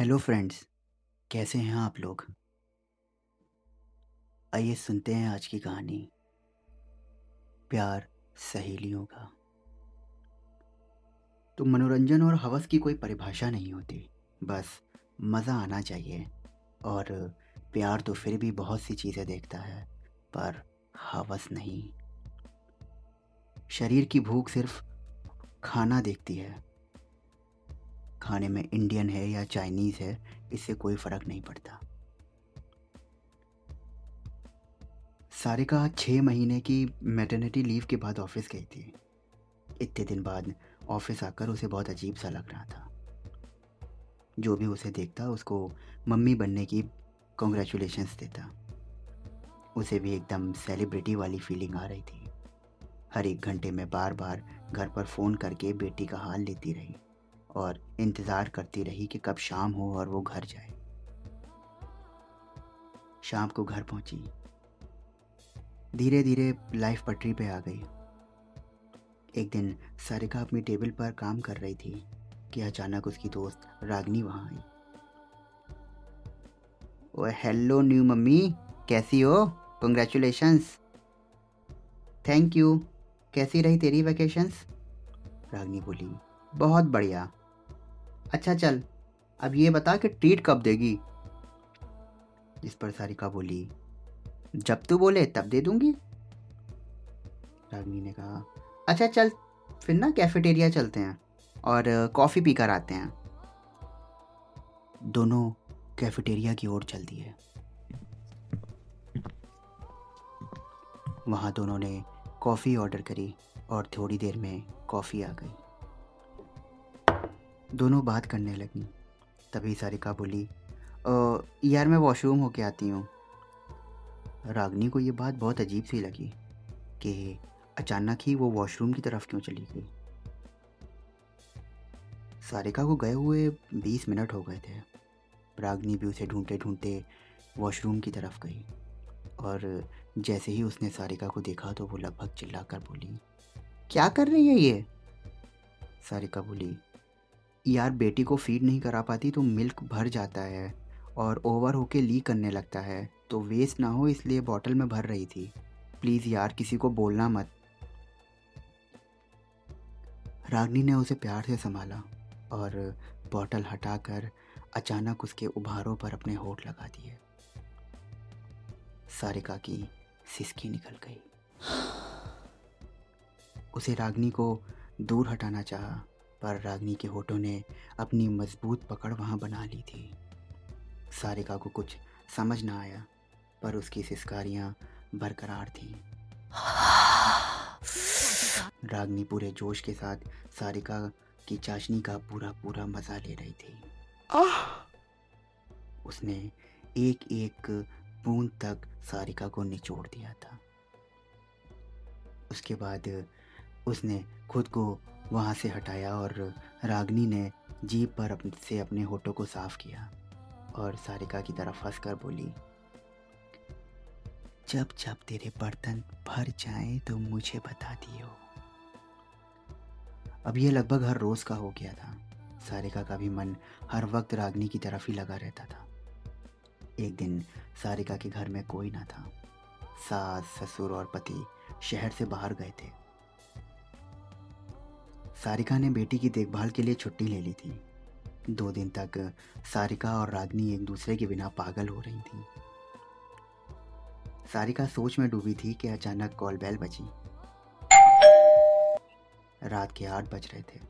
Hello friends, कैसे हैं आप लोग? आइए सुनते हैं आज की कहानी। प्यार सहेलियों का। तो मनोरंजन और हवस की कोई परिभाषा नहीं होती। बस मज़ा आना चाहिए और प्यार तो फिर भी बहुत सी चीज़ें देखता है, पर हवस नहीं। शरीर की भूख सिर्फ़ खाना देखती है। खाने में इंडियन है या चाइनीज़ है, इससे कोई फ़र्क नहीं पड़ता। सारिका छः महीने की मैटर्निटी लीव के बाद ऑफ़िस गई थी। इतने दिन बाद ऑफ़िस आकर उसे बहुत अजीब सा लग रहा था। जो भी उसे देखता, उसको मम्मी बनने की कॉन्ग्रेचुलेशंस देता। उसे भी एकदम सेलिब्रिटी वाली फीलिंग आ रही थी। हर एक घंटे में बार बार घर पर फ़ोन करके बेटी का हाल लेती रही। और इंतज़ार करती रही कि कब शाम हो और वो घर जाए। शाम को घर पहुँची। धीरे धीरे लाइफ पटरी पे आ गई। एक दिन सारिका अपनी टेबल पर काम कर रही थी कि अचानक उसकी दोस्त रागनी वहाँ आई। ओ, हेलो न्यू मम्मी, कैसी हो? कंग्रेचुलेशंस थैंक यू कैसी रही तेरी वैकेशंस रागनी बोली, बहुत बढ़िया। अच्छा चल। अब ये बता कि ट्रीट कब देगी। इस पर सारिका बोली, जब तू बोले तब दे दूँगी। रागनी ने कहा अच्छा चल, फिर ना कैफेटेरिया चलते हैं और कॉफ़ी पी कर आते हैं। दोनों कैफेटेरिया की ओर चल दिए वहाँ दोनों ने कॉफ़ी ऑर्डर करी और थोड़ी देर में कॉफ़ी आ गई। दोनों बात करने लगी। तभी सारिका बोली यार मैं वॉशरूम होके आती हूँ। रागनी को ये बात बहुत अजीब सी लगी कि अचानक ही वो वॉशरूम की तरफ़ क्यों चली गई। सारिका को गए हुए बीस मिनट हो गए थे। रागनी भी उसे ढूंढते ढूंढते वॉशरूम की तरफ़ गई और जैसे ही उसने सारिका को देखा तो वो लगभग चिल्लाकर बोली, क्या कर रही है ये? सारिका बोली यार बेटी को फ़ीड नहीं करा पाती तो मिल्क भर जाता है और ओवर होके लीक करने लगता है। तो वेस्ट ना हो इसलिए बॉटल में भर रही थी। प्लीज़ यार, किसी को बोलना मत। रागनी ने उसे प्यार से संभाला और बॉटल हटाकर अचानक उसके उभारों पर अपने होठ लगा दिए। सारिका की सिसकी निकल गई। उसे रागनी को दूर हटाना चाहा। पर रागनी के होठों ने अपनी मज़बूत पकड़ वहाँ बना ली थी। सारिका को कुछ समझ ना आया पर उसकी सिस्कारियाँ बरकरार थीं। रागनी पूरे जोश के साथ सारिका की चाशनी का पूरा पूरा मज़ा ले रही थी। उसने एक एक बूंद तक सारिका को निचोड़ दिया था। उसके बाद उसने खुद को वहाँ से हटाया और रागनी ने जीप पर अपने से अपने होठों को साफ़ किया और सारिका की तरफ़ हंस कर बोली, जब जब तेरे बर्तन भर जाएँ तो मुझे बता दियो। अब ये लगभग हर रोज़ का हो गया था। सारिका का भी मन हर वक्त रागनी की तरफ़ ही लगा रहता था। एक दिन सारिका के घर में कोई ना था। सास, ससुर और पति शहर से बाहर गए थे। सारिका ने बेटी की देखभाल के लिए छुट्टी ले ली थी। दो दिन तक सारिका और रागनी एक दूसरे के बिना पागल हो रही थी। सारिका सोच में डूबी थी कि अचानक कॉल बेल बची रात के आठ बज रहे थे।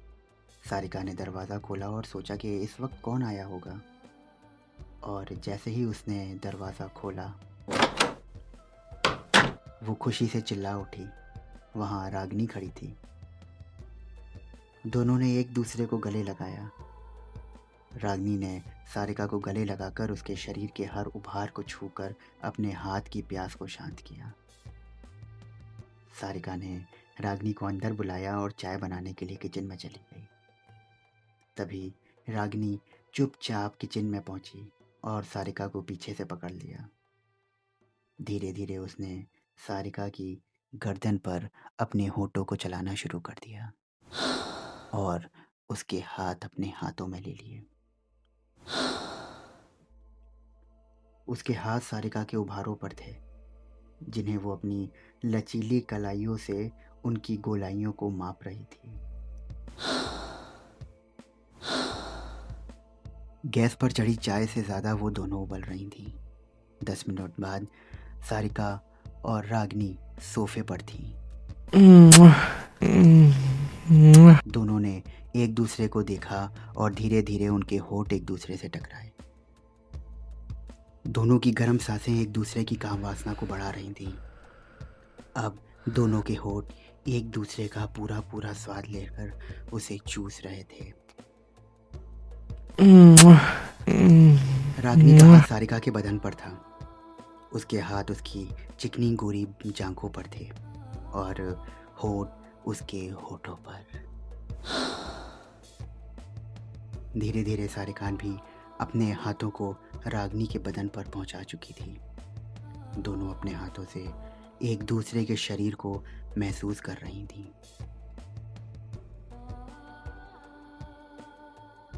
सारिका ने दरवाज़ा खोला और सोचा कि इस वक्त कौन आया होगा। और जैसे ही उसने दरवाज़ा खोला, वो खुशी से चिल्ला उठी। वहाँ रागनी खड़ी थी। दोनों ने एक दूसरे को गले लगाया। रागनी ने सारिका को गले लगाकर उसके शरीर के हर उभार को छूकर अपने हाथ की प्यास को शांत किया। सारिका ने रागनी को अंदर बुलाया और चाय बनाने के लिए किचन में चली गई। तभी रागनी चुपचाप किचन में पहुँची और सारिका को पीछे से पकड़ लिया। धीरे धीरे उसने सारिका की गर्दन पर अपने होठों को चलाना शुरू कर दिया। और उसके हाथ अपने हाथों में ले लिए। उसके हाथ सारिका के उभारों पर थे, जिन्हें वो अपनी लचीली कलाइयों से उनकी गोलाइयों को माप रही थी। गैस पर चढ़ी चाय से ज़्यादा वो दोनों उबल रही थी। दस मिनट बाद सारिका और रागनी सोफे पर थी। दोनों ने एक दूसरे को देखा और धीरे धीरे उनके होठ एक दूसरे से टकराए। दोनों की गर्म साँसें एक दूसरे की काम वासना को बढ़ा रही थीं। अब दोनों के होठ एक दूसरे का पूरा पूरा स्वाद लेकर उसे चूस रहे थे। रागनी का हाथ सारिका के बदन पर था। उसके हाथ उसकी चिकनी गोरी जांघों पर थे और होठ उसके होठों पर। धीरे धीरे सारिकान भी अपने हाथों को रागनी के बदन पर पहुँचा चुकी थी। दोनों अपने हाथों से एक दूसरे के शरीर को महसूस कर रही थी।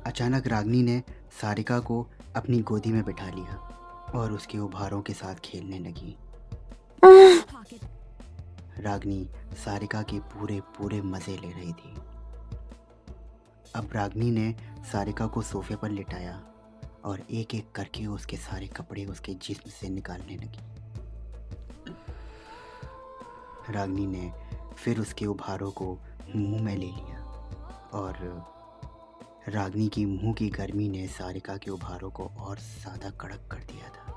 अचानक रागनी ने सारिका को अपनी गोदी में बिठा लिया और उसके उभारों के साथ खेलने लगी। रागनी सारिका के पूरे पूरे मज़े ले रही थी। अब रागनी ने सारिका को सोफे पर लिटाया और एक एक करके उसके सारे कपड़े उसके जिस्म से निकालने लगी। रागनी ने फिर उसके उभारों को मुँह में ले लिया और रागनी की मुँह की गर्मी ने सारिका के उभारों को और ज़्यादा कड़क कर दिया था।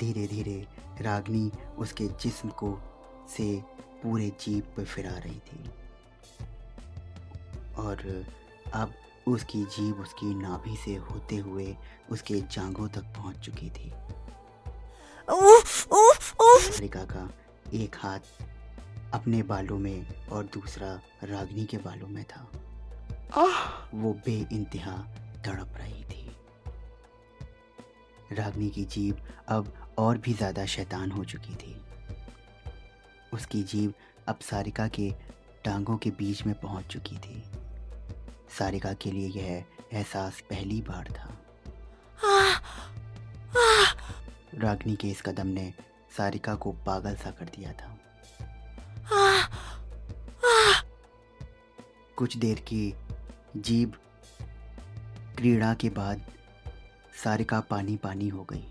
धीरे धीरे रागनी उसके जिस्म को से पूरे जीप पर फिरा रही थी। और अब उसकी जीभ उसकी नाभि से होते हुए उसके जांघों तक पहुँच चुकी थी। सारिका का एक हाथ अपने बालों में और दूसरा रागनी के बालों में था। वो बे इंतहा तड़प रही थी। रागनी की जीभ अब और भी ज़्यादा शैतान हो चुकी थी। उसकी जीव अब सारिका के टांगों के बीच में पहुँच चुकी थी। सारिका के लिए यह एहसास पहली बार था। रागनी के इस कदम ने सारिका को पागल सा कर दिया था। कुछ देर की जीभ क्रीड़ा के बाद सारिका पानी पानी हो गई।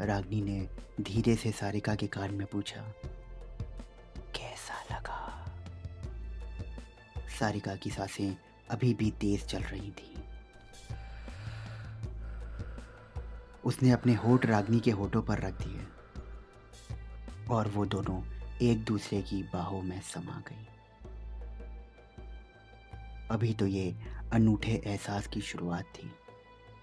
रागनी ने धीरे से सारिका के कान में पूछा, कैसा लगा? सारिका की साँसें अभी भी तेज चल रही थी। उसने अपने होठ रागनी के होठों पर रख दिए और वो दोनों एक दूसरे की बाहों में समा गई। अभी तो ये अनूठे एहसास की शुरुआत थी।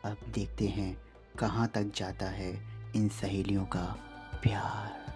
अब देखते हैं कहाँ तक जाता है इन सहेलियों का प्यार।